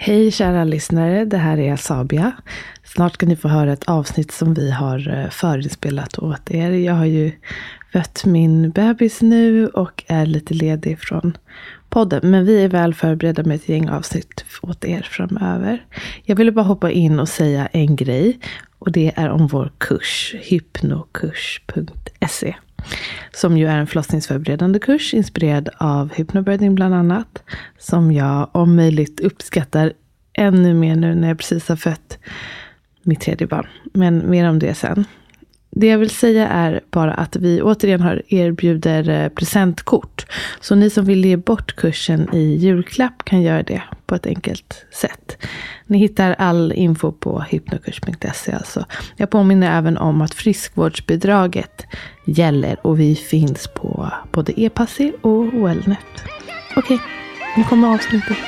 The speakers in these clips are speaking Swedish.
Hej kära lyssnare, det här är Sabia. Snart ska ni få höra ett avsnitt som vi har eh, förinspelat åt er. Jag har ju fött min bebis nu och är lite ledig från podden. Men vi är väl förberedda med ett gäng avsnitt åt er framöver. Jag ville bara hoppa in och säga en grej. Och det är om vår kurs, hypnokurs.se. Som ju är en förlossningsförberedande kurs inspirerad av hypnobirthing bland annat. Som jag om möjligt uppskattar ännu mer nu när jag precis har fött mitt tredje barn. Men mer om det sen. Det jag vill säga är bara att vi återigen har erbjuder eh, presentkort. Så ni som vill ge bort kursen i julklapp kan göra det på ett enkelt sätt. Ni hittar all info på hypnokurs.se alltså. Jag påminner även om att friskvårdsbidraget gäller och vi finns på både e-passi och Wellnet. Okej, okay, nu kommer avsnittet.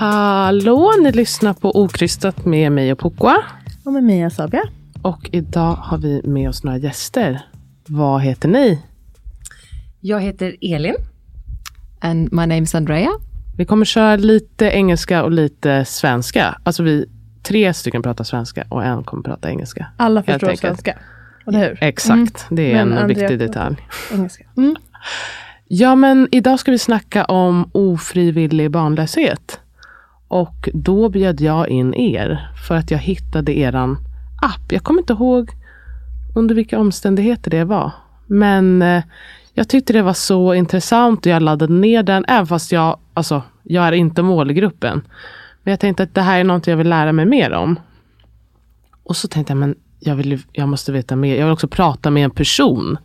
Hallå, ni lyssnar på Okrystat med mig och Pukwa. Och med mig och Sabia. Och idag har vi med oss några gäster. Vad heter ni? Jag heter Elin. And my name is Andrea. Vi kommer köra lite engelska och lite svenska. Alltså vi tre stycken pratar svenska och en kommer prata engelska. Alla förstår svenska. Eller hur? Exakt, mm. det är Men en Andrea viktig detalj. Engelska. Mm. Ja, men idag ska vi snacka om ofrivillig barnlöshet. Och då bjöd jag in er för att jag hittade eran app. Jag kommer inte ihåg under vilka omständigheter det var. Men eh, jag tyckte det var så intressant och jag laddade ner den. Även fast jag, alltså, jag är inte målgruppen. Men jag tänkte att det här är något jag vill lära mig mer om. Och så tänkte jag, men jag, vill, jag måste veta mer. Jag vill också prata med en person.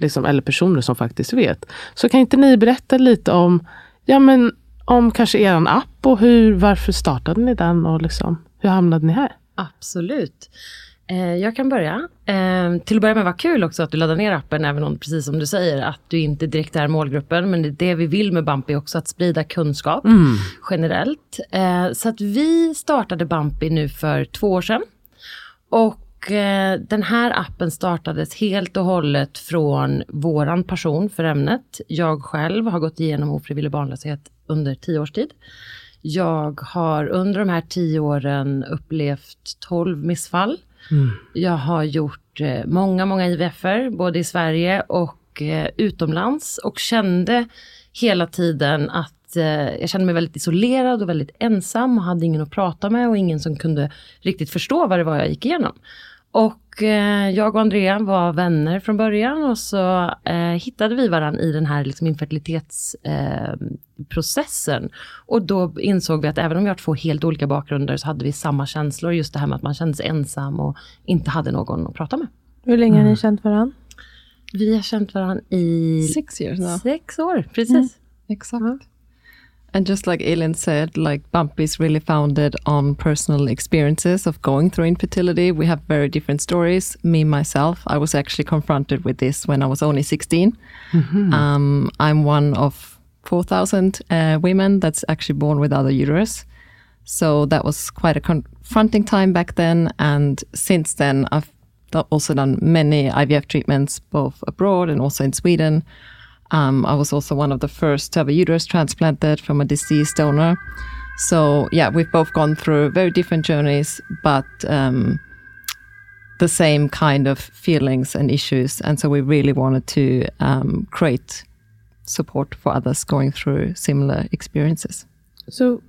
Liksom, eller personer som faktiskt vet. Så kan inte ni berätta lite om ja, men om kanske er app och hur, varför startade ni den och liksom, hur hamnade ni här? Absolut. Eh, jag kan börja. Eh, till att börja med var kul också att du laddade ner appen, även om precis som du säger att du inte direkt är målgruppen. Men det, det vi vill med Bumpy också, att sprida kunskap mm. generellt. Eh, så att vi startade Bumpy nu för två år sedan. Och den här appen startades helt och hållet från våran passion för ämnet. Jag själv har gått igenom ofrivillig barnlöshet under tio års tid. Jag har under de här tio åren upplevt tolv missfall. Mm. Jag har gjort eh, många, många IVFer, både i Sverige och eh, utomlands och kände hela tiden att eh, jag kände mig väldigt isolerad och väldigt ensam och hade ingen att prata med och ingen som kunde riktigt förstå vad det var jag gick igenom. Och eh, jag och Andrea var vänner från början och så eh, hittade vi varandra i den här liksom, infertilitetsprocessen. Eh, och då insåg vi att även om vi har två helt olika bakgrunder så hade vi samma känslor. Just det här med att man kände sig ensam och inte hade någon att prata med. Hur länge har ni mm. känt varandra? Vi har känt varandra i Six years now. sex år. Precis. Mm. Exakt. Mm. And just like Elin said, like Bumpy is really founded on personal experiences of going through infertility. We have very different stories. Me, myself, I was actually confronted with this when I was only 16. Mm-hmm. Um, I'm one of 4,000 uh, women that's actually born without a uterus. So that was quite a confronting time back then. And since then, I've also done many IVF treatments, both abroad and also in Sweden. Um, I was also one of the first to have a uterus transplanted from a deceased donor. So yeah, we've both gone through very different journeys, but um, the same kind of feelings and issues. And so we really wanted to um, create support for others going through similar experiences. So,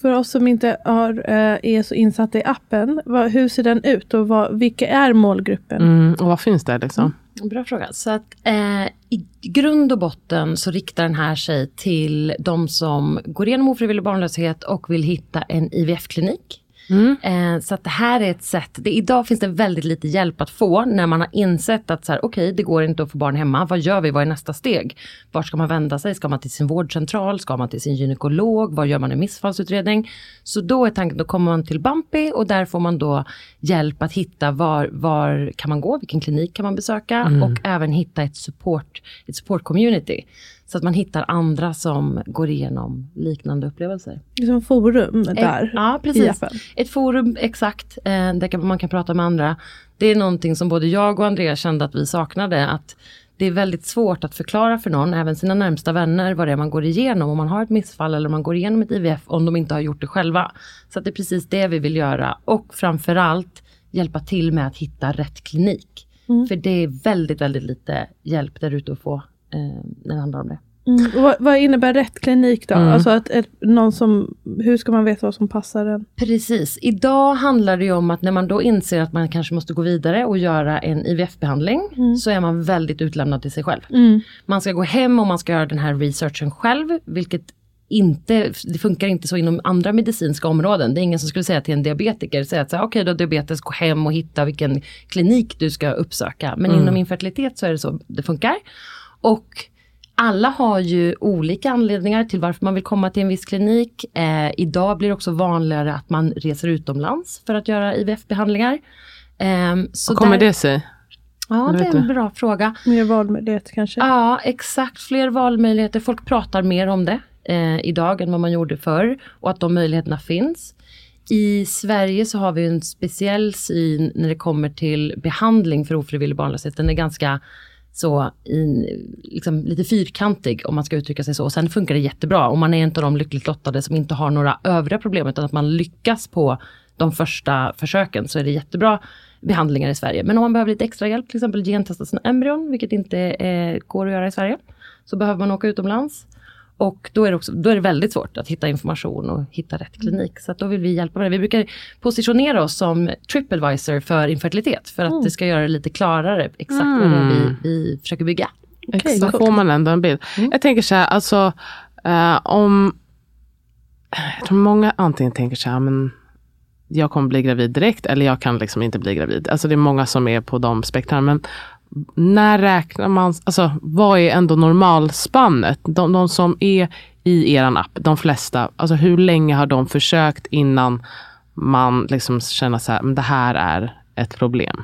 för oss som inte har, eh, är så insatta i appen, vad, hur ser den ut och vad, vilka är målgruppen? Mm, och vad finns det liksom? Bra fråga. Så att, eh, I grund och botten så riktar den här sig till de som går igenom ofrivillig barnlöshet och vill hitta en IVF-klinik. Mm. Eh, så att det här är ett sätt, det, idag finns det väldigt lite hjälp att få när man har insett att så här, okej okay, det går inte att få barn hemma, vad gör vi, vad är nästa steg? Var ska man vända sig? Ska man till sin vårdcentral? Ska man till sin gynekolog? Var gör man en missfallsutredning? Så då är tanken, då kommer man till Bumpy och där får man då hjälp att hitta var, var kan man gå, vilken klinik kan man besöka mm. och även hitta ett support, ett support community. Så att man hittar andra som går igenom liknande upplevelser. Som forum där? Ett, ja, precis. Ett forum, exakt. Eh, där man kan prata med andra. Det är någonting som både jag och Andrea kände att vi saknade. Att det är väldigt svårt att förklara för någon, även sina närmsta vänner, vad det är man går igenom. Om man har ett missfall eller om man går igenom ett IVF, om de inte har gjort det själva. Så det är precis det vi vill göra. Och framförallt hjälpa till med att hitta rätt klinik. Mm. För det är väldigt, väldigt lite hjälp där ute att få eh, när det handlar om det. Mm. Vad, vad, innebär rätt klinik då? Mm. Alltså att ett, någon som, hur ska man veta vad som passar en? Precis, idag handlar det ju om att när man då inser att man kanske måste gå vidare och göra en IVF-behandling mm. så är man väldigt utlämnad till sig själv. Mm. Man ska gå hem och man ska göra den här researchen själv, vilket inte, det funkar inte så inom andra medicinska områden. Det är ingen som skulle säga till en diabetiker, säga att okej okay, du har diabetes, gå hem och hitta vilken klinik du ska uppsöka. Men mm. inom infertilitet så är det så det funkar. Och alla har ju olika anledningar till varför man vill komma till en viss klinik. Eh, idag blir det också vanligare att man reser utomlands för att göra IVF-behandlingar. Eh, så kommer där... det sig? Ja, det är en bra fråga. Mer valmöjligheter kanske? Ja, exakt. Fler valmöjligheter. Folk pratar mer om det eh, idag än vad man gjorde förr och att de möjligheterna finns. I Sverige så har vi en speciell syn när det kommer till behandling för ofrivillig barnlöshet. Den är ganska så in, liksom, lite fyrkantig om man ska uttrycka sig så. Och sen funkar det jättebra och man är inte de lyckligt lottade som inte har några övriga problem utan att man lyckas på de första försöken så är det jättebra behandlingar i Sverige. Men om man behöver lite extra hjälp, till exempel gentesta sina embryon, vilket inte eh, går att göra i Sverige, så behöver man åka utomlands. Och då är, det också, då är det väldigt svårt att hitta information och hitta rätt klinik. Så då vill vi hjälpa med det. Vi brukar positionera oss som tripadvisor för infertilitet. För att mm. det ska göra det lite klarare exakt mm. vad det är vi, mm. vi försöker bygga. Okay, så får man ändå en bild. Mm. Jag tänker så här, alltså uh, om... Jag tror många antingen tänker så här, men jag kommer bli gravid direkt eller jag kan liksom inte bli gravid. Alltså det är många som är på de spektran. Men när räknar man, alltså vad är ändå normalspannet? De, de som är i er app, de flesta, alltså hur länge har de försökt innan man liksom känner så här, men det här är ett problem?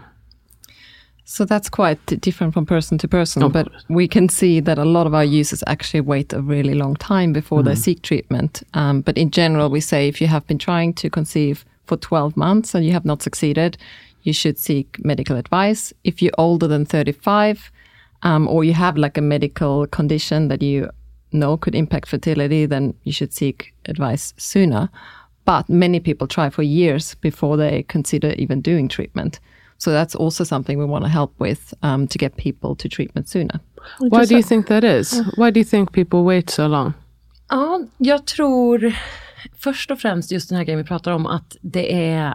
So that's quite different from person to person, oh, but we can see that a lot of our users actually wait a really long time before mm. they seek treatment. Um, but in general, we say if you have been trying to conceive for 12 months and you have not succeeded, you should seek medical advice. If you're older than 35, um, or you have like a medical condition that you know could impact fertility, then you should seek advice sooner. But many people try for years before they consider even doing treatment. So that's also something we want to help with um, to get people to treatment sooner. Why do you think that is? Why do you think people wait so long? Ja, jag tror först och främst just den här grejen vi pratar om att det är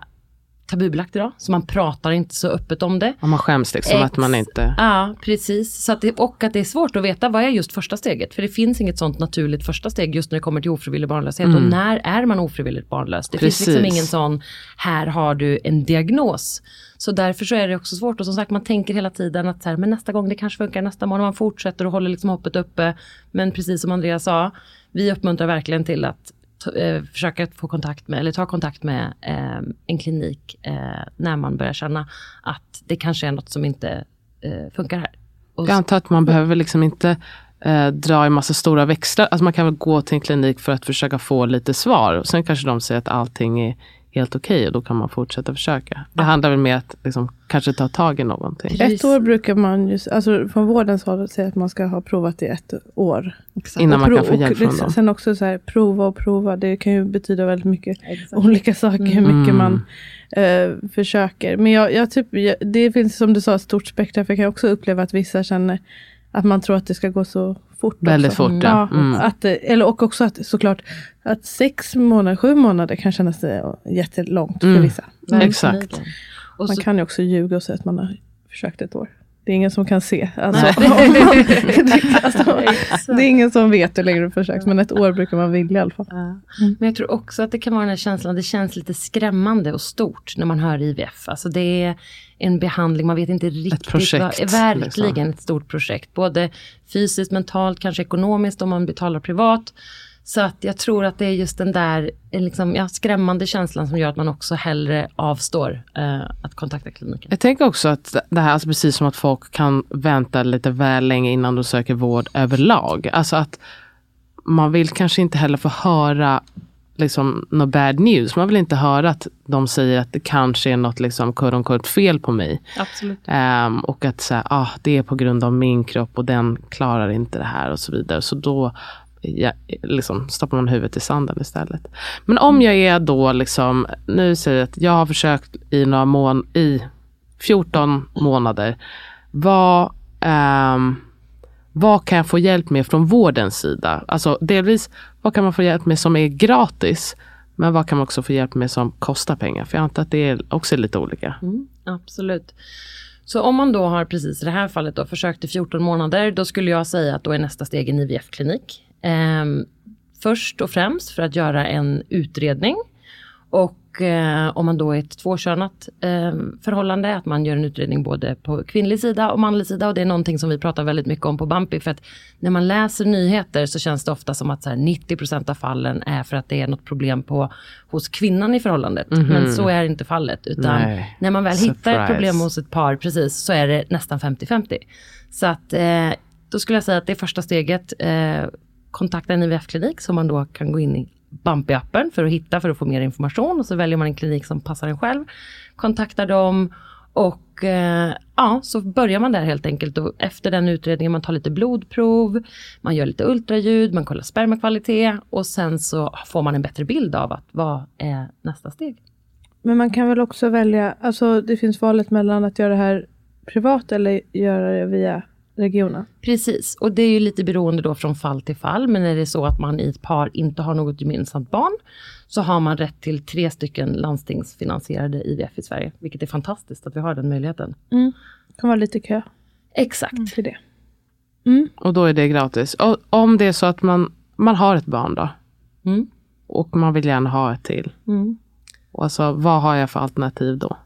tabubelagt idag, så man pratar inte så öppet om det. Och man skäms liksom Ex att man inte... Ja, precis. Så att det, och att det är svårt att veta vad är just första steget. För det finns inget sånt naturligt första steg just när det kommer till ofrivillig barnlöshet. Mm. Och när är man ofrivilligt barnlös? Det precis. finns liksom ingen sån, här har du en diagnos. Så därför så är det också svårt. Och som sagt, man tänker hela tiden att så här, men nästa gång det kanske funkar, nästa månad. Man fortsätter och håller liksom hoppet uppe. Men precis som Andreas sa, vi uppmuntrar verkligen till att försöka få kontakt med, eller ta kontakt med eh, en klinik eh, när man börjar känna att det kanske är något som inte eh, funkar här. Och jag antar att man behöver liksom inte eh, dra i massa stora växlar. Alltså man kan väl gå till en klinik för att försöka få lite svar. Och sen kanske de säger att allting är helt okej okay och då kan man fortsätta försöka. Det handlar väl mer att liksom, kanske ta tag i någonting. Ett år brukar man ju, alltså från vårdens håll säga att man ska ha provat i ett år. Exakt. Innan man kan få hjälp från dem. Sen också så här, prova och prova, det kan ju betyda väldigt mycket Exakt. olika saker, hur mycket mm. man uh, försöker. Men jag, jag typ, jag, det finns som du sa ett stort spektra, för jag kan också uppleva att vissa känner Att man tror att det ska gå så fort. Väldigt också. fort, ja. Ja, Mm. att, eller, och också att såklart att sex månader, sju månader kan kännas eh, jättelångt för Mm. vissa. Exakt. Man kan ju också ljuga och säga att man har försökt ett år. Det är ingen som kan se. Alltså, man, alltså, det är ingen som vet hur länge du försökt, men ett år brukar man vilja i alla fall. Ja. Men jag tror också att det kan vara den här känslan, det känns lite skrämmande och stort när man hör IVF. Alltså det är en behandling, man vet inte riktigt. projekt, vad, verkligen liksom. ett stort projekt. Både fysiskt, mentalt, kanske ekonomiskt om man betalar privat. Så att jag tror att det är just den där eh, liksom, ja, skrämmande känslan som gör att man också hellre avstår eh, att kontakta kliniken. Jag tänker också att det här, alltså precis som att folk kan vänta lite väl länge innan de söker vård överlag. Alltså att man vill kanske inte heller få höra liksom något bad news. Man vill inte höra att de säger att det kanske är något liksom quote unquote fel på mig. Absolut. Ehm, och att så här, ah, det är på grund av min kropp och den klarar inte det här och så vidare. Så då ja, liksom, stoppar man huvudet i sanden istället. Men om jag är då liksom, nu säger jag att jag har försökt i några mån i 14 månader. Vad, um, vad kan jag få hjälp med från vårdens sida? Alltså delvis, vad kan man få hjälp med som är gratis? Men vad kan man också få hjälp med som kostar pengar? För jag antar att det också är lite olika. Mm, absolut. Så om man då har precis i det här fallet då försökt i 14 månader, då skulle jag säga att då är nästa steg en IVF-klinik. Eh, först och främst för att göra en utredning. Och eh, om man då är ett tvåkönat eh, förhållande, att man gör en utredning både på kvinnlig sida och manlig sida. Och det är någonting som vi pratar väldigt mycket om på Bampi. För att när man läser nyheter så känns det ofta som att så här, 90% av fallen är för att det är något problem på, hos kvinnan i förhållandet. Men så är inte fallet. Utan Nej. när man väl hittar Surprise. ett problem hos ett par, precis, så är det nästan 50-50. Så att eh, då skulle jag säga att det är första steget. Eh, kontakta en IVF-klinik som man då kan gå in i Bampi-appen för att hitta, för att få mer information. Och så väljer man en klinik som passar en själv. Kontaktar dem och eh, ja, så börjar man där helt enkelt. Och efter den utredningen, man tar lite blodprov, man gör lite ultraljud, man kollar spermakvalitet och sen så får man en bättre bild av att vad är nästa steg. Men man kan väl också välja, alltså det finns valet mellan att göra det här privat eller göra det via regionen. Precis, och det är ju lite beroende då från fall till fall. Men är det så att man i ett par inte har något gemensamt barn så har man rätt till tre stycken landstingsfinansierade IVF i Sverige. Vilket är fantastiskt att vi har den möjligheten. Det kan vara lite kö Exakt. till det. Och då är det gratis. Och om det är så att man, man har ett barn då. Mm. Och man vill gärna ha ett till. Mm. Och alltså, vad har jag för alternativ då?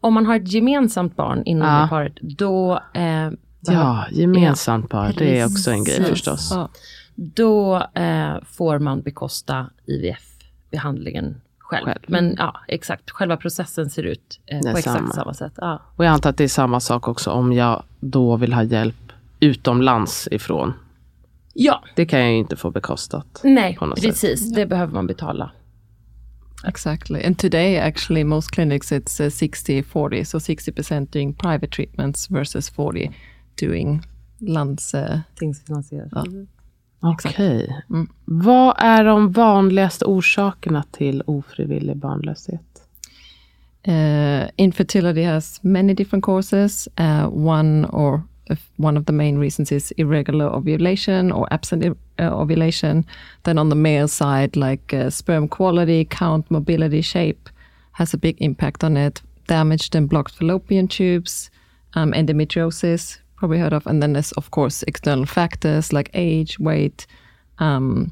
Om man har ett gemensamt barn inom Ja. paret, då, eh, Ja, gemensamt par. Det är också en grej Precis. förstås. Ja. då eh, får man bekosta IVF-behandlingen själv. Själv. Men ja, exakt. Själva processen ser ut eh, på exakt samma. samma sätt. Ja. Och jag antar att det är samma sak också om jag då vill ha hjälp utomlands ifrån. ja, Det kan jag ju inte få bekostat. nej, något sätt. precis. Det behöver man betala. Exactly. And today, actually, most clinics it's uh, 60-40, so 60% doing private treatments versus 40 doing lands. Uh, Tingsfinansierat. Ja. Okej. Mm. Vad är de vanligaste orsakerna till ofrivillig barnlöshet? uh, infertility has many different causes. Uh, one or one of the main reasons is irregular ovulation or absent uh, ovulation. Then on the male side, like uh, sperm quality, count, mobility, shape, has a big impact on it. Damaged and blocked fallopian tubes, um, endometriosis, probably heard of, and then there's of course external factors like age, weight. Um,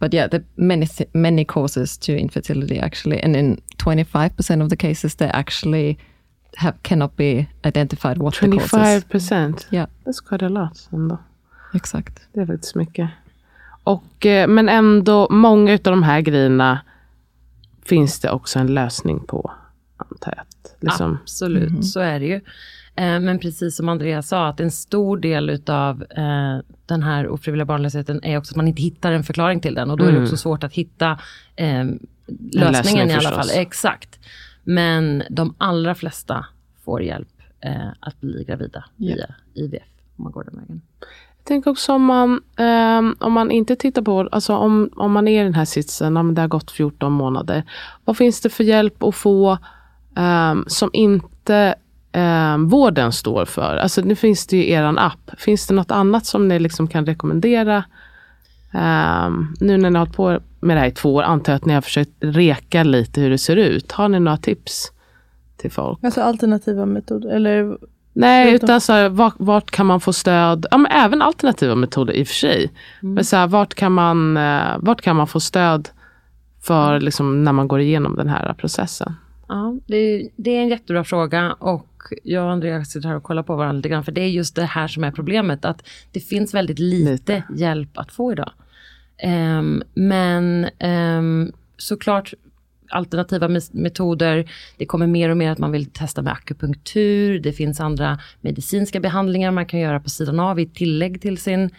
but yeah, there are many th- many causes to infertility actually, and in 25% of the cases, they actually have cannot be identified what the 25 causes. procent. Yeah, That's quite a lot ändå. exakt. Det är faktiskt mycket. Och, eh, men ändå, många av de här grejerna finns det också en lösning på. Antar jag. Liksom, Absolut, så är det ju. Eh, Men precis som Andreas sa, att en stor del utav eh, den här ofrivilliga barnlösheten är också att man inte hittar en förklaring till den. Och då är det också svårt att hitta eh, lösningen lösning i alla fall. Exakt. Men de allra flesta får hjälp att bli gravida via IVF. Om man går den vägen. Jag tänker också om man, ehm, om man inte tittar på, alltså om, om man är i den här sitsen, men det har gått 14 månader. Vad finns det för hjälp att få ehm, som inte eh, vården står för? Alltså nu finns det ju eran app. Finns det något annat som ni liksom kan rekommendera? Eh, nu när ni har hållit på med det här i två år, antar jag att ni har försökt reka lite hur det ser ut. Har ni några tips till folk? Alltså alternativa metoder, eller Nej, utan så här, vart, vart kan man få stöd? Ja, men även alternativa metoder i och för sig. Men så här, vart, kan man, eh, vart kan man få stöd för liksom, när man går igenom den här processen? Ja, det, är- det är en jättebra fråga och jag och Andreas sitter här och kollar på varandra lite grann. För det är just det här som är problemet. Att det finns väldigt lite, Lite. hjälp att få idag. Ehm, men um, såklart alternativa metoder. Det kommer mer och mer att man vill testa med akupunktur. Det finns andra medicinska behandlingar man kan göra på sidan av i tillägg till sin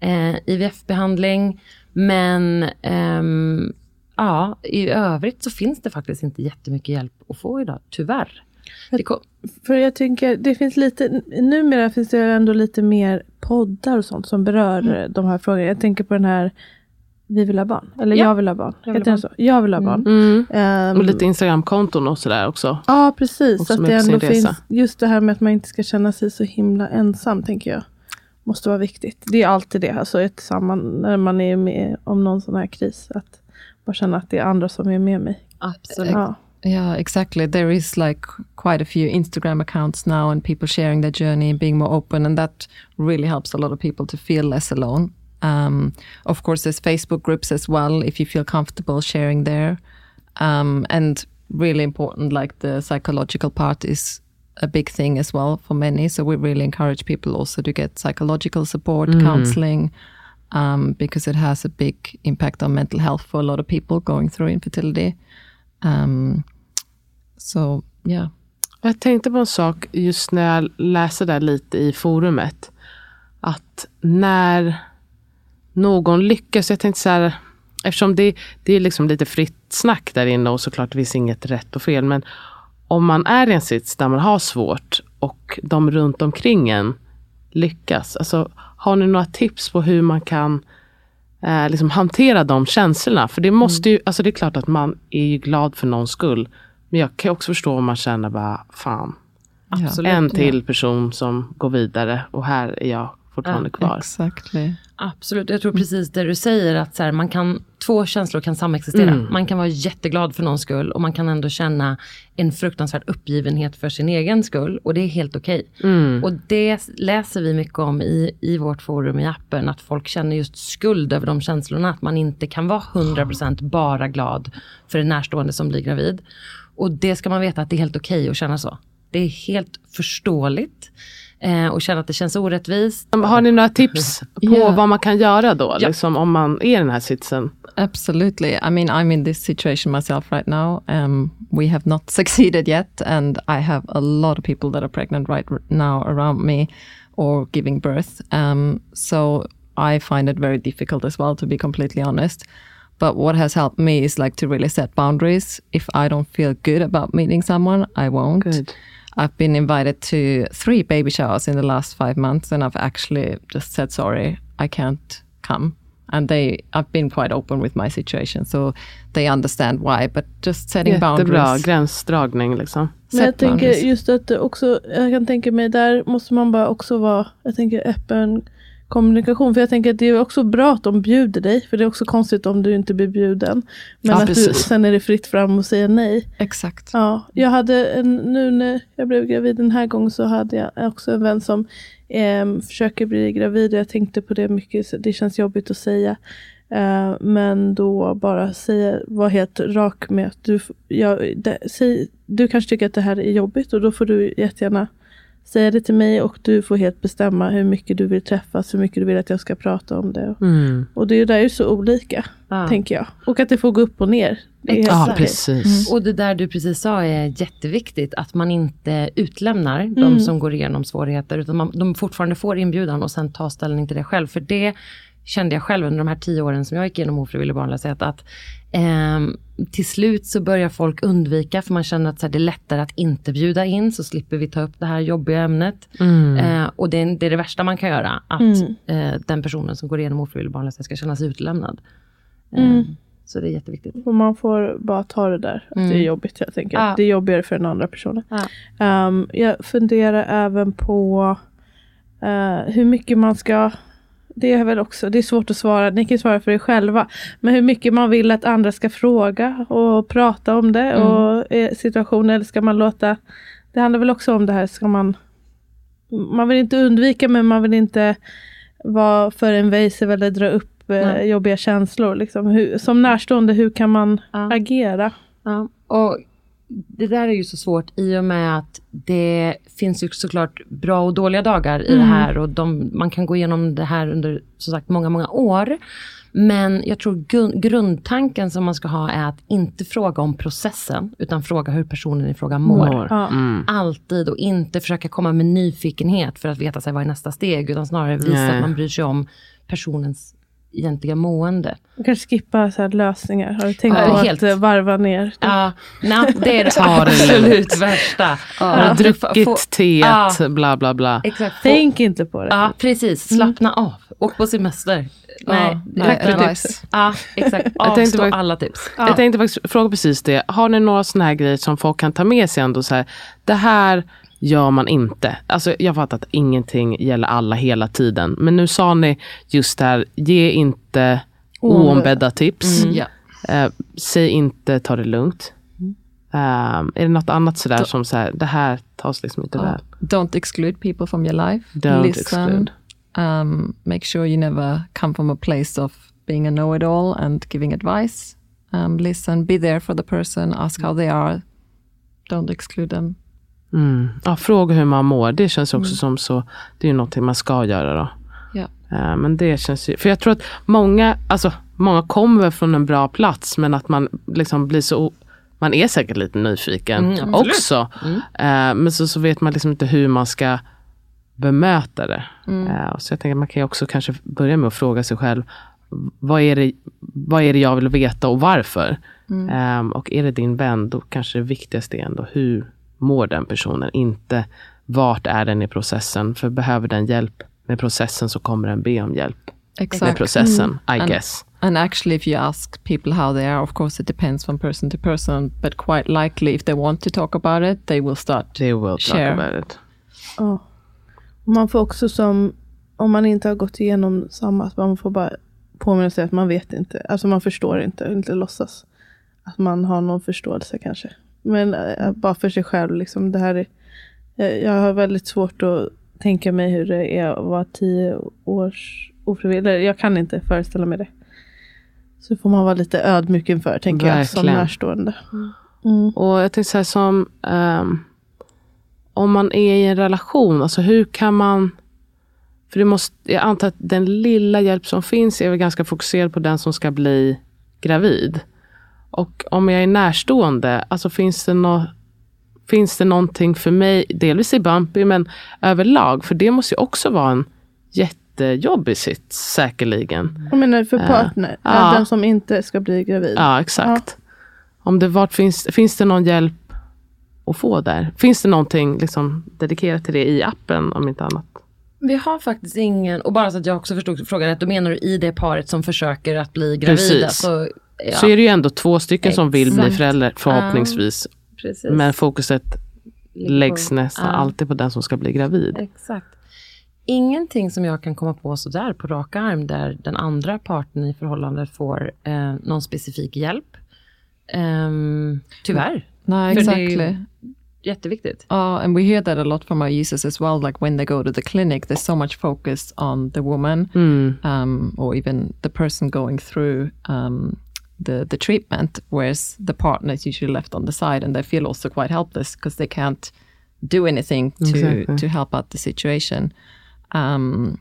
eh, IVF-behandling. Men ehm, ja, i övrigt så finns det faktiskt inte jättemycket hjälp att få idag, tyvärr. Det kom, För jag tänker, det finns lite, numera finns det ändå lite mer poddar och sånt som berör Mm. eh, de här frågorna. Jag tänker på den här Vi vill ha barn, eller Ja. Jag vill ha barn. Jag vill ha den så? Jag vill ha barn. Mm. Ehm, Och lite Instagramkonton och sådär också. Ja, precis. Och Så som att det ändå finns, just det här med att man inte ska känna sig så himla ensam, tänker jag. Måste vara viktigt. Det är alltid det, alltså ett samman, när man är med om någon sån här kris. Att bara känna att det är andra som är med mig. absolut. Ja. Yeah, exactly. There is like quite a few Instagram accounts now and people sharing their journey and being more open, and that really helps a lot of people to feel less alone. Um, of course, there's Facebook groups as well if you feel comfortable sharing there. Um, and really important, like the psychological part is a big thing as well for many. So we really encourage people also to get psychological support, counseling, um, because it has a big impact on mental health for a lot of people going through infertility. Um, Så yeah. Jag tänkte på en sak just när jag läste där lite i forumet. Att när någon lyckas, jag tänkte så här, eftersom det, det är liksom lite fritt snack där inne och såklart det finns inget rätt och fel. Men om man är i en sits där man har svårt och de runt omkring en lyckas. Alltså, har ni några tips på hur man kan eh, liksom hantera de känslorna? För det måste ju, alltså det är klart att man är ju glad för någons skull. Men jag kan också förstå om man känner bara, fan, Absolut. en till person som går vidare och här är jag fortfarande kvar. Exactly. Absolut, jag tror precis det du säger att så här, man kan, två känslor kan samexistera. Mm. Man kan vara jätteglad för någons skull och man kan ändå känna en fruktansvärd uppgivenhet för sin egen skull och det är helt okej. Mm. Och det läser vi mycket om i, i vårt forum i appen, att folk känner just skuld över de känslorna, att man inte kan vara 100% bara glad för en närstående som blir gravid. Och det ska man veta att det är helt okej att känna så. Det är helt förståeligt eh, och känna att det känns orättvist. Har ni några tips på Ja. vad man kan göra då? Ja. Liksom, om man är i den här sitsen? Absolutely. I mean, I'm in this situation myself right now. Um, we have not succeeded yet, and I have a lot of people that are pregnant right now around me or giving birth. Um, so I find it very difficult as well, to be completely honest. But what has helped me is like to really set boundaries. If I don't feel good about meeting someone, I won't. Good. I've been invited to three baby showers in the last five months, and I've actually just said sorry, I can't come. And they, I've been quite open with my situation, so they understand why. But just setting Jättebra boundaries. gränsdragning. Liksom. Men jag Set tänker boundaries. just att det också, jag kan tänka mig där måste man bara också vara, jag tänker öppen kommunikation. För jag tänker att det är också bra att de bjuder dig. För det är också konstigt om du inte blir bjuden. Men Ja, att du, sen är det fritt fram och säga nej. Exakt. Ja, jag hade en, nu när jag blev gravid den här gången så hade jag också en vän som eh, försöker bli gravid och jag tänkte på det mycket, det känns jobbigt att säga. Eh, men då bara säga, vara helt rak med att du, jag, det, säg, du kanske tycker att det här är jobbigt och då får du jättegärna säga det till mig och du får helt bestämma hur mycket du vill träffas, hur mycket du vill att jag ska prata om det. Mm. Och det är ju där är ju så olika, Ja. tänker jag. Och att det får gå upp och ner. Ja, precis. Och det där du precis sa är jätteviktigt, att man inte utlämnar Mm. de som går igenom svårigheter, utan man, de fortfarande får inbjudan och sen tar ställning till det själv. För det kände jag själv under de här tio åren som jag gick igenom ofrivillig barnlöshet, att ehm, till slut så börjar folk undvika, för man känner att så här, det är lättare att inte bjuda in, så slipper vi ta upp det här jobbiga ämnet. Mm. Eh, och det är, det är det värsta man kan göra, att Mm. eh, den personen som går igenom ofrivillig barnlöshet ska känna sig utlämnad. Eh, Mm. Så det är jätteviktigt. Och man får bara ta det där. Att Det är jobbigt. Jag tänker. Ja. Det är jobbigare för den andra personen. Ja. Ehm, jag funderar även på eh, hur mycket man ska det är väl också, det är svårt att svara, ni kan ju svara för er själva. Men hur mycket man vill att andra ska fråga och prata om det och eh, situationer, eller ska man låta Det handlar väl också om det här, ska man Man vill inte undvika men man vill inte vara för invasive eller dra upp eh, Nej. jobbiga känslor. Liksom. Hur, som närstående, hur kan man Ja. agera? Ja, och det där är ju så svårt i och med att det finns ju såklart bra och dåliga dagar i det här och de, man kan gå igenom det här under som sagt många, många år. Men jag tror grundtanken som man ska ha är att inte fråga om processen utan fråga hur personen i fråga mår. Mår. Ja. Mm. Alltid och inte försöka komma med nyfikenhet för att veta sig vad är nästa steg utan snarare visa Nej. att man bryr sig om personens egentliga mående. Man kanske skippa så här lösningar. Har du tänkt Ja, på helt. att eh, varva ner? Ja, nej, det är det absolut värsta. Har Ja. du druckit Få- teet, Ja. bla bla bla. Exakt. Få- Tänk inte på det. Ja, precis. Slappna av. Åk på semester. Nej, nej, för utan- advice. Ja, exakt. Jag tänkte Avstå alla tips. Jag tänkte faktiskt fråga precis det. Har ni några sådana här grejer som folk kan ta med sig ändå så här, det här gör man inte. Alltså jag fattar att ingenting gäller alla hela tiden. Men nu sa ni just det här, ge inte oombedda tips. Ja. Eh, säg inte ta det lugnt. Eh, är det något annat sådär som så här, det här tas liksom inte väl? Don't exclude people from your life. Don't Listen. exclude. Um, make sure you never come from a place of being a know-it-all and giving advice. Um, listen, be there for the person, ask how they are. Don't exclude them. Mm. Ja, fråga hur man mår, det känns också som så, det är ju någonting man ska göra då. Ja. Eh, Men det känns ju, för jag tror att många, alltså många kommer från en bra plats men att man liksom blir så, man är säkert lite nyfiken Mm, också. Eh, Men så, så vet man liksom inte hur man ska bemöta det. Eh, Så jag tänker att man kan också kanske börja med att fråga sig själv, vad är det, vad är det jag vill veta och varför? Eh, Och är det din vän, då kanske det viktigaste är ändå hur mår den personen, inte vart är den i processen. För behöver den hjälp med processen så kommer den be om hjälp med Exactly. processen, I And- guess. And actually, if you ask people how they are, of course, it depends from person to person. But quite likely, if they want to talk about it, they will start. They will talk Share. about it. Ja. Och Man får också som, om man inte har gått igenom samma, att man får bara påminna sig att man vet inte. Alltså man förstår inte, inte låtsas. Att man har någon förståelse kanske. Men äh, bara för sig själv, liksom det här är, jag, jag har väldigt svårt att tänka mig hur det är att vara tio års ofrivillig. Jag kan inte föreställa mig det. Så får man vara lite ödmjuk inför, tänker jag, som Verkligen. närstående. Mm. Och jag tänkte så här som, ehm, om man är i en relation, alltså hur kan man, för det måste, jag antar att den lilla hjälp som finns är väl ganska fokuserad på den som ska bli gravid. Och om jag är närstående, alltså finns det nå Finns det någonting för mig, delvis i Bumpy, men överlag, för det måste ju också vara en jättejobbig sits säkerligen. Jag menar för partner, Ja. den som inte ska bli gravid. Ja, exakt. Om det vart finns, finns det någon hjälp att få där? Finns det någonting liksom dedikerat till det i appen om inte annat? Vi har faktiskt ingen, och bara så att jag också förstod frågan rätt, då menar du i det paret som försöker att bli gravida. Precis. Så, ja, Så är det ju ändå två stycken som vill bli Exakt. föräldrar förhoppningsvis. precis. Men fokuset läggs nästan Ja. alltid på den som ska bli gravid. Exakt. Ingenting som jag kan komma på sådär på rak arm där den andra parten i förhållandet får eh, någon specifik hjälp. Ehm, tyvärr. Är exactly. jätteviktigt. Uh, and we hear that a lot from our users as well. Like when they go to the clinic, there's so much focus on the woman Mm. um, or even the person going through um, the the treatment, whereas the partner is usually left on the side, and they feel also quite helpless because they can't do anything to Exactly. to help out the situation. Um,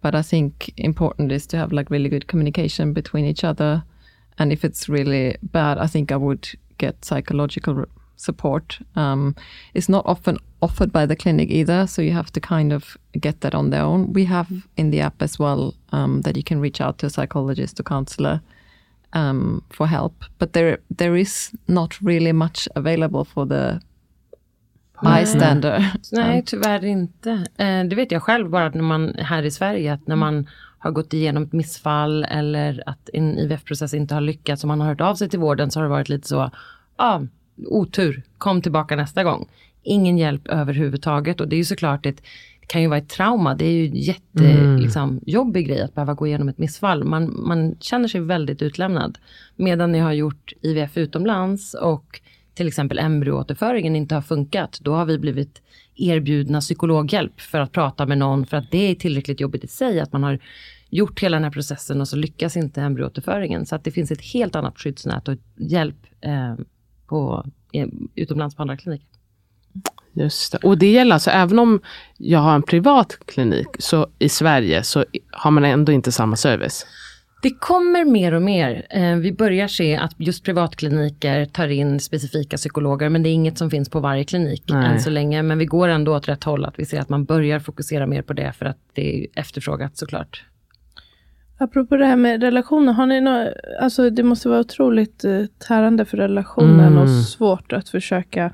but I think important is to have like really good communication between each other, and if it's really bad, I think I would get psychological support. Um, it's not often offered by the clinic either, so you have to kind of get that on their own. We have in the app as well um, that you can reach out to a psychologist or counselor um, for help, but there there is not really much available for the bystander. Nej, tyvärr inte. Eh, det vet jag själv bara när man här i Sverige, att när man har gått igenom ett missfall eller att en IVF-process inte har lyckats och man har hört av sig till vården så har det varit lite så, ah, otur, kom tillbaka nästa gång. Ingen hjälp överhuvudtaget och det är ju såklart ett kan ju vara ett trauma, det är ju jättejobbig Mm. liksom, grej att behöva gå igenom ett missfall. Man, man känner sig väldigt utlämnad. Medan ni har gjort IVF utomlands och till exempel embryoåterföringen inte har funkat, då har vi blivit erbjudna psykologhjälp för att prata med någon för att det är tillräckligt jobbigt i sig att man har gjort hela den här processen och så lyckas inte embryoåterföringen. Så att det finns ett helt annat skyddsnät och hjälp eh, på, eh, utomlands på andra kliniker. Just det. Och det gäller alltså även om jag har en privat klinik så i Sverige så har man ändå inte samma service. Det kommer mer och mer. Eh, vi börjar se att just privatkliniker tar in specifika psykologer, men det är inget som finns på varje klinik Nej. än så länge. Men vi går ändå åt rätt håll, att vi ser att man börjar fokusera mer på det, för att det är efterfrågat såklart. Apropå det här med relationer, har ni nå alltså det måste vara otroligt eh, tärande för relationen Mm. och svårt att försöka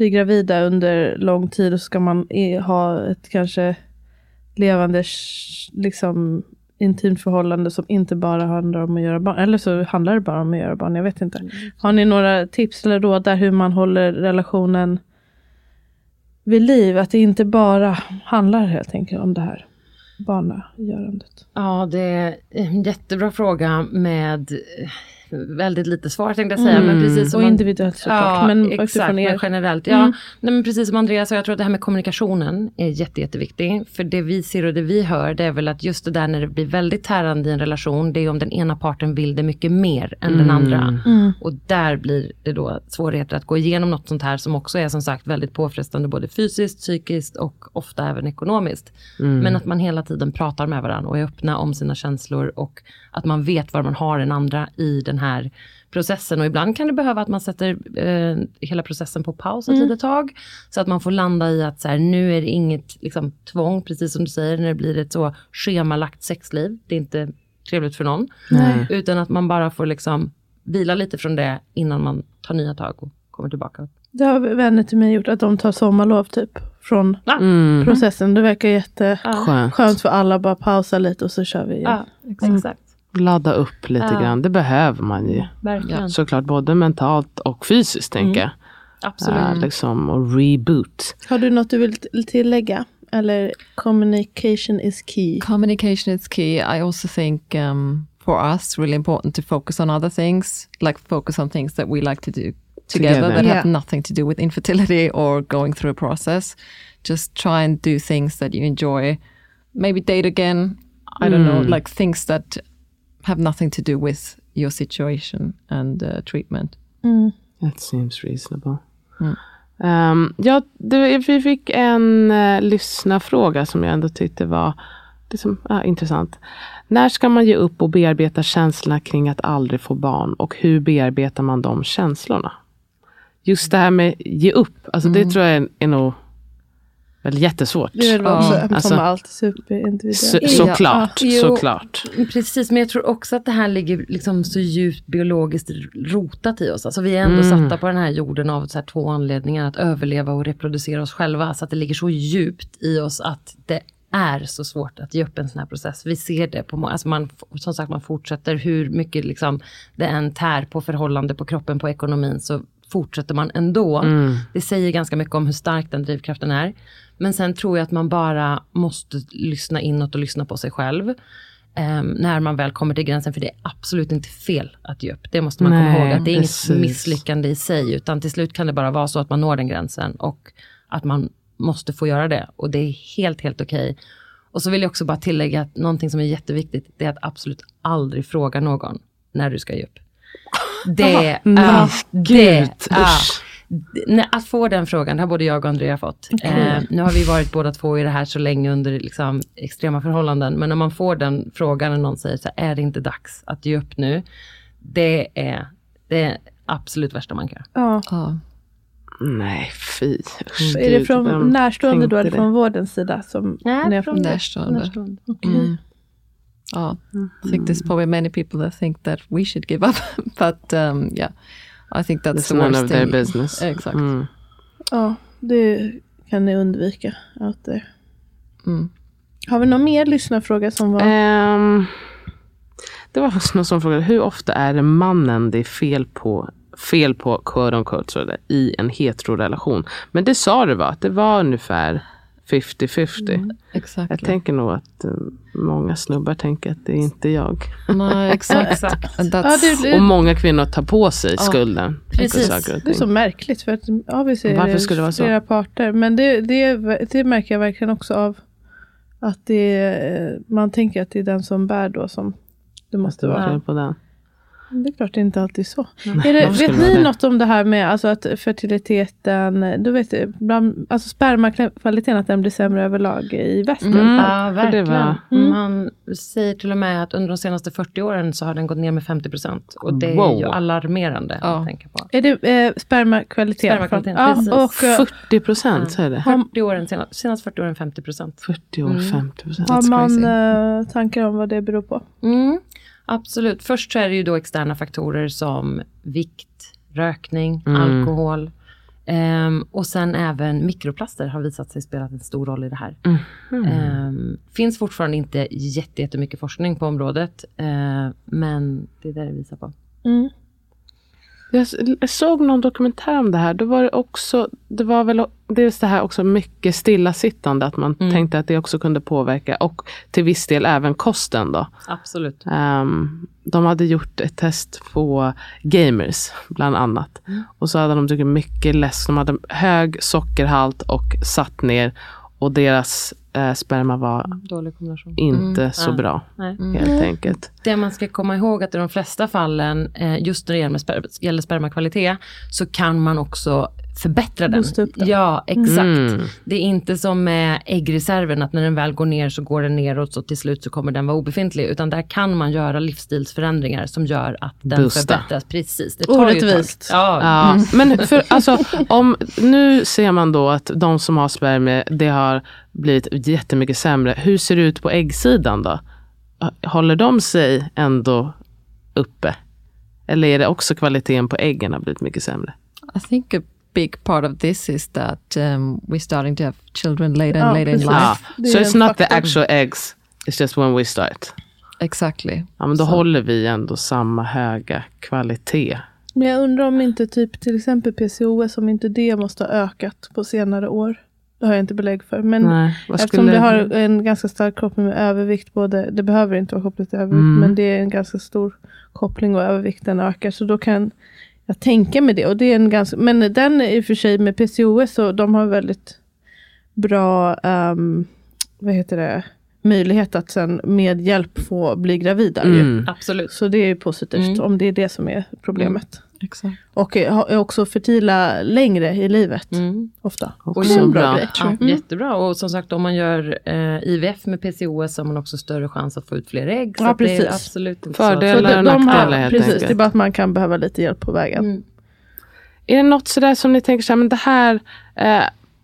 bli gravida under lång tid och så ska man ha ett kanske levande liksom intimt förhållande som inte bara handlar om att göra barn. Eller så handlar det bara om att göra barn, jag vet inte. Har ni några tips eller råd där hur man håller relationen vid liv? Att det inte bara handlar helt enkelt om det här barnagörandet. Ja, det är en jättebra fråga med väldigt lite svar tänkte jag säga. Men precis som Och individuellt såklart. Ja, men exakt, men generellt. Ja, nej, men precis som Andreas sa, jag tror att det här med kommunikationen är jätte, jätteviktig. För det vi ser och det vi hör, det är väl att just det där när det blir väldigt tärande i en relation, det är om den ena parten vill det mycket mer än den andra. Mm. Och där blir det då svårigheter att gå igenom något sånt här som också är som sagt väldigt påfrestande både fysiskt, psykiskt och ofta även ekonomiskt. Men att man hela tiden pratar med varandra och är öppna om sina känslor och att man vet var man har den andra i den här processen. Och ibland kan det behöva att man sätter eh, hela processen på paus ett litet tag. Så att man får landa i att så här, nu är det inget liksom, tvång, precis som du säger, när det blir ett så schemalagt sexliv. Det är inte trevligt för någon. Nej. Utan att man bara får liksom vila lite från det innan man tar nya tag och kommer tillbaka. Det har vänner till mig gjort, att de tar sommarlov typ från Mm. processen. Det verkar jätteskönt Skönt. för alla, bara pausa lite och så kör vi igen. Ja, exakt. Ladda upp lite Ja. grann. Det behöver man ju. Verkligen. Såklart både mentalt och fysiskt tänker jag. Absolut. Äh, liksom, och reboot. Har du något du vill tillägga? Eller communication is key? Communication is key. I also think um, for us, really important to focus on other things, like focus on things that we like to do together, Together. that Yeah. have nothing to do with infertility or going through a process. Just try and do things that you enjoy. Maybe date again. I don't know, like things that have nothing to do with your situation and uh, treatment. That seems reasonable. Um, ja, det, vi fick en uh, lyssnarfråga som jag ändå tyckte var liksom, ah, intressant. När ska man ge upp och bearbeta känslorna kring att aldrig få barn? Och hur bearbetar man de känslorna? Just det här med ge upp, alltså det tror jag är, är nog väl jättesvårt. Det är väl också Ja, som alltså- allt superindividuellt. Så, Ja. såklart, Jo. såklart. Precis, men jag tror också att det här ligger liksom så djupt biologiskt rotat i oss. Alltså vi är ändå Mm. satta på den här jorden av så här två anledningar, att överleva och reproducera oss själva. Så att det ligger så djupt i oss att det är så svårt att ge upp en sån här process. Vi ser det på, alltså man, som sagt man fortsätter hur mycket liksom det än tär på förhållande på kroppen, på ekonomin, så fortsätter man ändå. Det säger ganska mycket om hur stark den drivkraften är. Men sen tror jag att man bara måste lyssna inåt och lyssna på sig själv. Ehm, när man väl kommer till gränsen, för det är absolut inte fel att ge upp. Det måste man komma Nej, ihåg, att det är precis. inget misslyckande i sig, utan till slut kan det bara vara så att man når den gränsen och att man måste få göra det. Och det är helt, helt okej. Och så vill jag också bara tillägga att någonting som är jätteviktigt, det är att absolut aldrig fråga någon när du ska ge upp. Det är, det är, att få den frågan, det har både jag och Andrea fått. Eh, nu har vi varit båda två i det här så länge under liksom, extrema förhållanden, men när man får den frågan när någon säger så här, är det inte dags att ge upp nu? Det är det absolut värsta man kan göra. Ja. Oh. Nej, fy. Usch, Är det från vem närstående då, eller från vårdens sida? Som ni har fått? närstående. Okej. Oh, I think there's probably many people that think that we should give up, but um, yeah, I think that's It's the worst of their thing. business. Exakt. Ja, det kan ni undvika out there. Mm. Har vi någon mer lyssnarfråga som var? Ehm, det var faktiskt någon som frågade, hur ofta är det mannen det är fel på, fel på quote on quote, så det, i en heterorelation? Men det sa du va, att det var ungefär 50-50. Exactly. Jag tänker nog att eh, många snubbar tänker att det är inte jag. Exactly. Exakt. Ja, det, Och många kvinnor tar på sig skulden. för precis. det är så märkligt för att obviously är Varför skulle det vara så? flera parter. Men det, det, det märker jag verkligen också av att det är, man tänker att det är den som bär då som det måste vara. på den. Det är klart det är inte alltid så. Är det, vet ni det? något om det här med alltså att fertiliteten, du vet, bland, alltså spermakvaliteten att den blir sämre överlag i väst Mm. Ja, verkligen. var- Mm. Man säger till och med att under de senaste 40 åren så har den gått ner med 50 procent. Och det är Wow. ju alarmerande Ja. att tänka på. Är det eh, spermakvalitet? Spermakvalitet, ja, precis. och eh, 40 procent, så är det. 40 åren, senast, senast 40 åren 50 procent. 40 och Mm. 50 procent. har man eh, tankar om vad det beror på? Mm, absolut. Först så är det ju då externa faktorer som vikt, rökning, Mm. alkohol. Ehm, och sen även mikroplaster har visat sig spela en stor roll i det här. Mm. Ehm, finns fortfarande inte jätte- jättemycket forskning på området. eh, men det är det det visar på. Mm. Jag såg någon dokumentär om det här. Då var det också, det var väl dels det här också mycket stillasittande. Att man Mm. tänkte att det också kunde påverka. Och till viss del även kosten då. Absolut. Ehm, de hade gjort ett test på gamers bland annat. Och så hade de druckit mycket läsk. De hade hög sockerhalt och satt ner. Och deras eh, sperma var Dålig kombination. inte Mm. så Ja. bra. Nej. Helt enkelt. Det man ska komma ihåg att i de flesta fallen, eh, just när det gäller, med sper- gäller spermakvalitet, så kan man också förbättra den. Boosta upp den. Ja, exakt. Mm. Det är inte som med äggreserven, att när den väl går ner så går den neråt och till slut så kommer den vara obefintlig. Utan där kan man göra livsstilsförändringar som gör att den Boosta. förbättras. Precis. Det tar. Orättvist. Ja, Ja, men för, alltså, om, nu ser man då att de som har spermier, det har blivit jättemycket sämre. Hur ser det ut på äggsidan då? Håller de sig ändå uppe? Eller är det också kvaliteten på äggen har blivit mycket sämre? I think a big part of this is that um, we're starting to have children later and Ja, later in life. Ja. det är So it's not the actual eggs, it's just when we start. Exactly. Ja, men då Så. håller vi ändå samma höga kvalitet. Men jag undrar om inte typ till exempel PCOS, om inte det måste ha ökat på senare år. Det har jag inte belägg för. Men Nej, eftersom det har en ganska stark koppling med övervikt, både, det behöver inte vara kopplat till övervikt, Mm. men det är en ganska stor koppling och övervikten ökar. Så då kan jag tänka mig det. Och det är en ganska, men den är i och för sig med PCOS, så de har väldigt bra ehm, vad heter det, möjlighet att sen med hjälp få bli gravida. Mm. absolut. Så det är ju positivt Mm. om det är det som är problemet. Exactly. Och är är också fertila längre i livet. Mm. Ofta. Det är en bra grej. Ja, Mm. Jättebra. Och som sagt, om man gör eh, IVF med PCOS så har man också större chans att få ut fler ägg. Så Ja, att det är precis. absolut inte Fördelar Så och de, de nackdelar helt precis, enkelt. det är bara att man kan behöva lite hjälp på vägen. Mm. Är det något sådär som ni tänker så här, men det här, eh,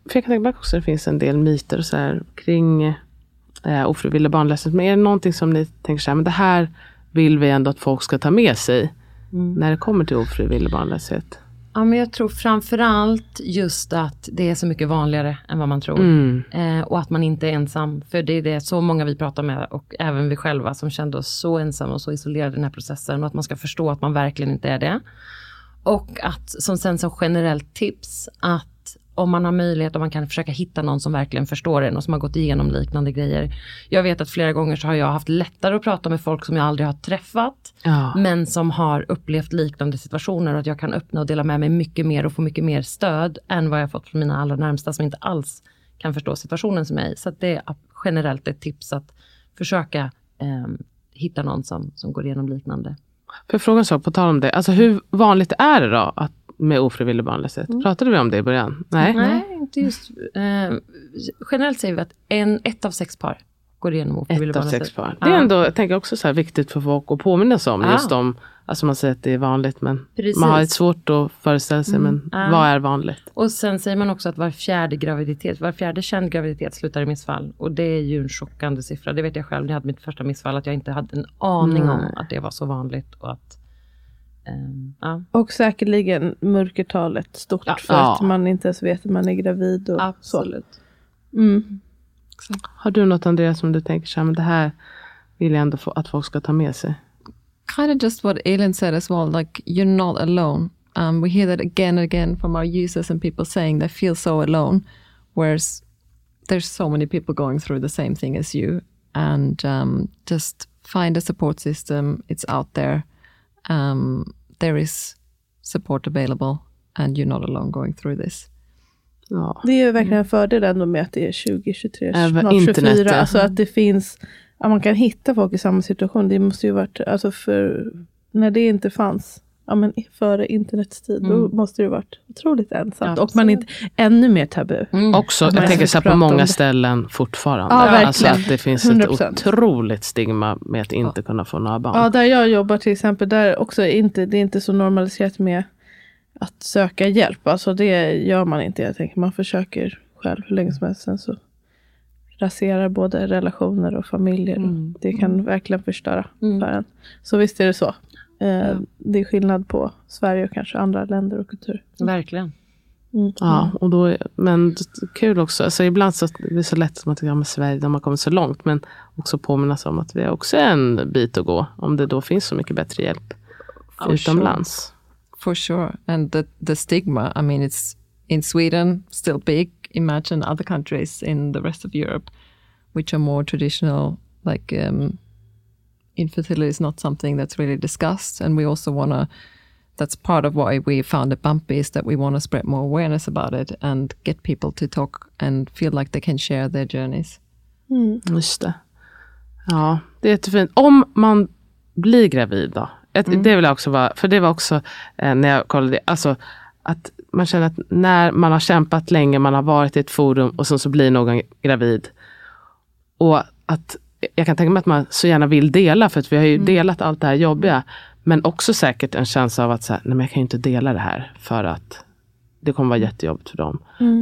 för jag kan tänka mig också att det finns en del myter så här, kring eh, ofrivillig barnlöshet. Men är det någonting som ni tänker så här, men det här vill vi ändå att folk ska ta med sig när det kommer till ofrivillig barnlöshet? Ja, men jag tror framförallt just att det är så mycket vanligare än vad man tror. Mm. Eh, och att man inte är ensam. För det är det så många vi pratar med och även vi själva som kände oss så ensamma och så isolerade i den här processen. Och att man ska förstå att man verkligen inte är det. Och att som sen som generellt tips att om man har möjlighet och man kan försöka hitta någon som verkligen förstår en och som har gått igenom liknande grejer. Jag vet att flera gånger så har jag haft lättare att prata med folk som jag aldrig har träffat Ja. men som har upplevt liknande situationer och att jag kan öppna och dela med mig mycket mer och få mycket mer stöd än vad jag fått från mina allra närmsta som inte alls kan förstå situationen som jag är i. Så det är generellt ett tips att försöka ehm, hitta någon som, som går igenom liknande. För frågan så, på tal om det, alltså hur vanligt är det då att, med ofrivillig barnlöshet? Pratade vi om det i början? Nej? Nej, inte just. Eh, generellt säger vi att en, ett av sex par går igenom ofrivillig Ett av barnlöshet. sex par. Det är ändå, jag tänker också så här, viktigt för folk att påminna sig om. Ja. Just om, alltså man säger att det är vanligt men Precis. man har ett svårt att föreställa sig. Men Ja. vad är vanligt? Och sen säger man också att var fjärde graviditet, var fjärde känd graviditet slutar i missfall. Och det är ju en chockande siffra. Det vet jag själv när jag hade mitt första missfall, att jag inte hade en aning om Nej. att det var så vanligt. Och att, ehm, ja, Och säkerligen mörkertalet stort. Ja. för Ja. att man inte ens vet att man är gravid. Och så. absolut. Mm. Har du något Andreas som du tänker så här, men det här vill jag ändå få, att folk ska ta med sig? kind of just what Elin said as well. Like you're not alone. Um, we hear that again and again from our users and people saying they feel so alone, whereas there's so many people going through the same thing as you. And um, just find a support system. It's out there. Um, there is support available, and you're not alone going through this. Ja. Det är ju verkligen en fördel ändå med att det är 2023, Även snart internet, 24. ja. Alltså att det finns, att man kan hitta folk i samma situation. Det måste ju varit, alltså för när det inte fanns, ja men före internets tid, då måste det varit otroligt ensamt. Och man inte, ännu mer tabu. Också, Att man jag tänker så på många det. ställen fortfarande. Ja, verkligen. alltså att det finns ett 100%. otroligt stigma med att inte kunna få några barn. Ja, där jag jobbar till exempel, där också är inte, det är inte så normaliserat med att söka hjälp. Alltså det gör man inte. Jag tänker man försöker själv hur länge som helst. Sen så raserar både relationer och familjer. Det kan verkligen förstöra för en. Så visst är det så. Eh, Det är skillnad på Sverige och kanske andra länder och kultur. Verkligen. Ja, och då, men kul också. Alltså ibland så det är så lätt som att ja, Sverige, de har kommit så långt. Men också påminnas om att vi har också en bit att gå. Om det då finns så mycket bättre hjälp Oh, utomlands. For sure. And the, the stigma, I mean, it's in Sweden still big. Imagine other countries in the rest of Europe, which are more traditional, like um, infertility is not something that's really discussed. And we also want to, that's part of why we founded Bumpy, is that we want to spread more awareness about it and get people to talk and feel like they can share their journeys. Just det. Ja, det är jättefint. Om man blir gravid då? Ett, Det vill jag också vara, för det var också eh, när jag kollade, alltså att man känner att när man har kämpat länge, man har varit i ett forum och sen så blir någon gravid. Och att jag kan tänka mig att man så gärna vill dela, för att vi har ju delat allt det här jobbiga. Men också säkert en känsla av att så här, nej men jag kan ju inte dela det här för att det kommer vara jättejobbigt för dem.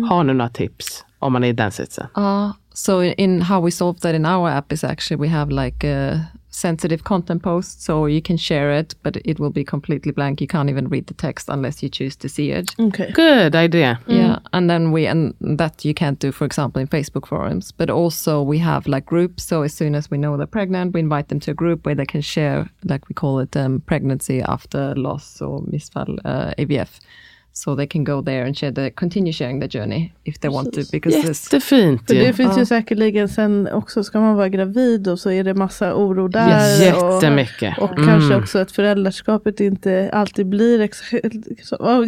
Har ni några tips om man är i den sitsen? Uh, so in, in how we solve that in our app is actually we have like a sensitive content post, so you can share it, but it will be completely blank. You can't even read the text unless you choose to see it. Okay. Good idea. Yeah, and then we and that you can't do, for example, in Facebook forums. But also we have like groups. So as soon as we know they're pregnant, we invite them to a group where they can share, like we call it, um, pregnancy after loss or misfall uh, AVF. So they can go there and share the continue sharing their journey if they want to, because this Jättefint För ju. det finns ju säkerligen sen också, ska man vara gravid och så är det massa oro där. Jättemycket. Och, och Mm. kanske också att föräldraskapet inte alltid blir exakt. Just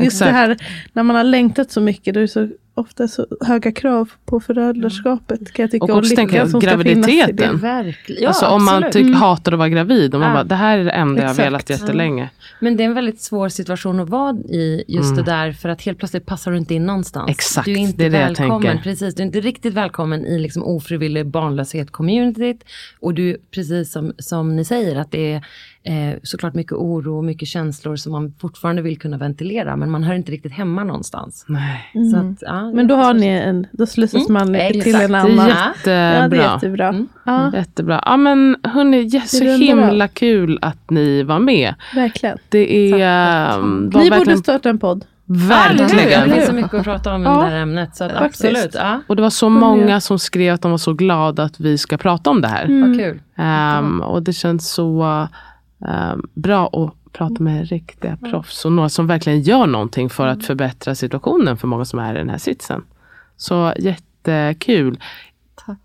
Exakt. det här när man har längtat så mycket, då är det så ofta så höga krav på föräldraskapet. Kan jag tycka, Och också tänka graviditeten. Ja, alltså om man tyck, hatar att vara gravid och man Ja. bara, det här är det enda jag har Exakt. velat jättelänge. Men det är en väldigt svår situation att vara i just det där för att helt plötsligt passar du inte in någonstans. Mm. Exakt, du är inte det är det jag välkommen. tänker. Precis, du är inte riktigt välkommen i liksom ofrivillig barnlöshet-communityt. Och du, precis som, som ni säger, att det är eh, såklart mycket oro och mycket känslor som man fortfarande vill kunna ventilera. Men man hör inte riktigt hemma någonstans. Nej. Så att, ja, Men då har ni en, då slussas man till exakt. en Det annan. jättebra. Ja, det är jättebra. Ja, Jättebra. Ja men hörni, jä- så himla kul att ni var med. verkligen. Det är... um, var Ni borde verkligen, starta en podd. verkligen. Det finns så mycket att prata om i Ja, det här ämnet. Så absolut, ja, Och det var så många som skrev att de var så glada att vi ska prata om det här. vad kul. Ehm, och det känns så ehm, bra att prata med riktiga proffs och några som verkligen gör någonting för att förbättra situationen för många som är i den här sitsen. Så jättekul.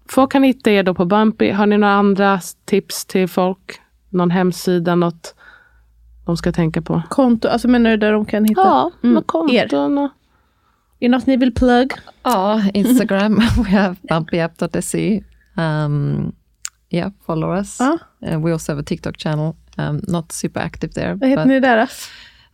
Folk kan hitta er då på Bumpy. Har ni några andra tips till folk? Någon hemsida, något de ska tänka på? Konto, alltså menar du där de kan hitta? Ja, Mm, något konton. och- Är det något ni vill plugg? Oh, Instagram. we have bumpyapp.se. Um, yeah, follow us. Ah. Uh, we also have a TikTok channel. Um, not super active there, Vad heter ni där då?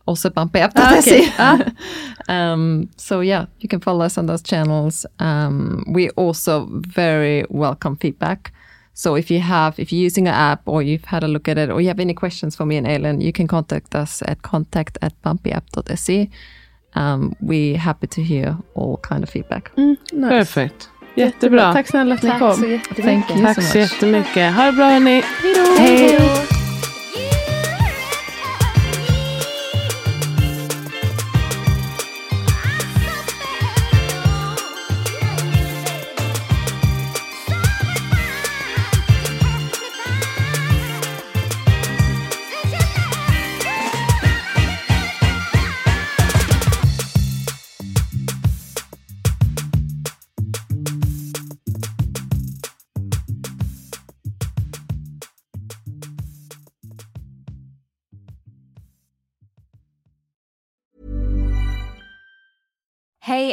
also bumpyapp.se. Ah, okej. Ah. um, so yeah, you can follow us on those channels. Um, we also very welcome feedback. So if you have, if you're using an app or you've had a look at it, or you have any questions for me and Ellen, you can contact us at contact at bumpyapp.se. Um, we're happy to hear all kind of feedback. Nice. Perfekt. Jättebra. Tack snälla att ni Tack kom. så jättemycket. Thank you Tack så much. jättemycket. Ha det bra hörni. Hej då.